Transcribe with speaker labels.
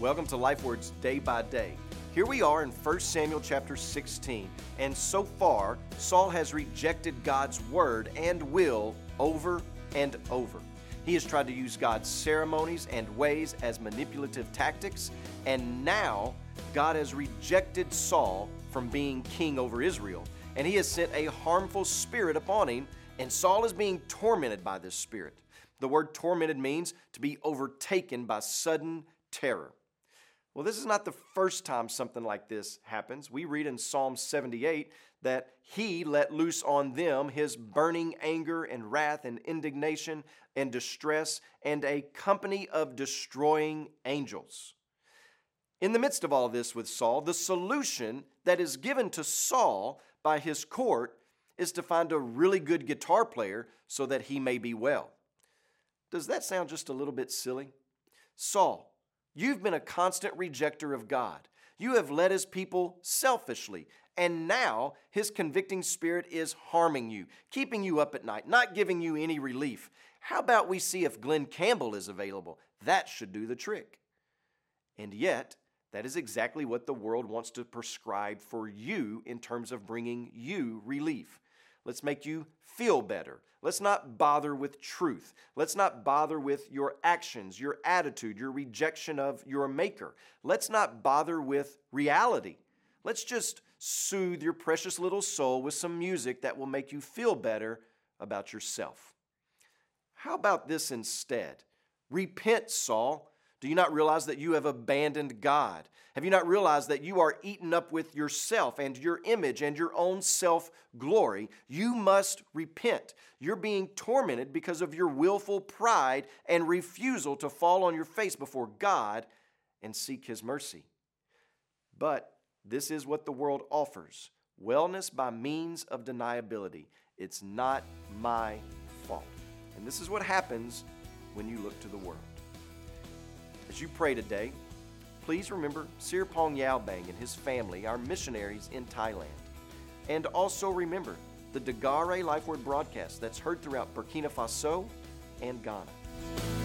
Speaker 1: Welcome to Life Words Day by Day. Here we are in 1 Samuel chapter 16, and so far, Saul has rejected God's word and will over and over. He has tried to use God's ceremonies and ways as manipulative tactics, and now God has rejected Saul from being king over Israel, and he has sent a harmful spirit upon him, and Saul is being tormented by this spirit. The word tormented means to be overtaken by sudden terror. Well, this is not the first time something like this happens. We read in Psalm 78 that he let loose on them his burning anger and wrath and indignation and distress and a company of destroying angels. In the midst of all this with Saul, the solution that is given to Saul by his court is to find a really good guitar player so that he may be well. Does that sound just a little bit silly? Saul, You've been a constant rejecter of God. You have led his people selfishly, and now his convicting spirit is harming you, keeping you up at night, not giving you any relief. How about we see if Glen Campbell is available? That should do the trick. And yet, that is exactly what the world wants to prescribe for you in terms of bringing you relief. Let's make you feel better. Let's not bother with truth. Let's not bother with your actions, your attitude, your rejection of your Maker. Let's not bother with reality. Let's just soothe your precious little soul with some music that will make you feel better about yourself. How about this instead? Repent, Saul. Do you not realize that you have abandoned God? Have you not realized that you are eaten up with yourself and your image and your own self glory? You must repent. You're being tormented because of your willful pride and refusal to fall on your face before God and seek His mercy. But this is what the world offers wellness by means of deniability. It's not my fault. And this is what happens when you look to the world. As you pray today, please remember Sirpong Yaobang and his family, our missionaries in Thailand. And also remember the Dagare Life Word broadcast that's heard throughout Burkina Faso and Ghana.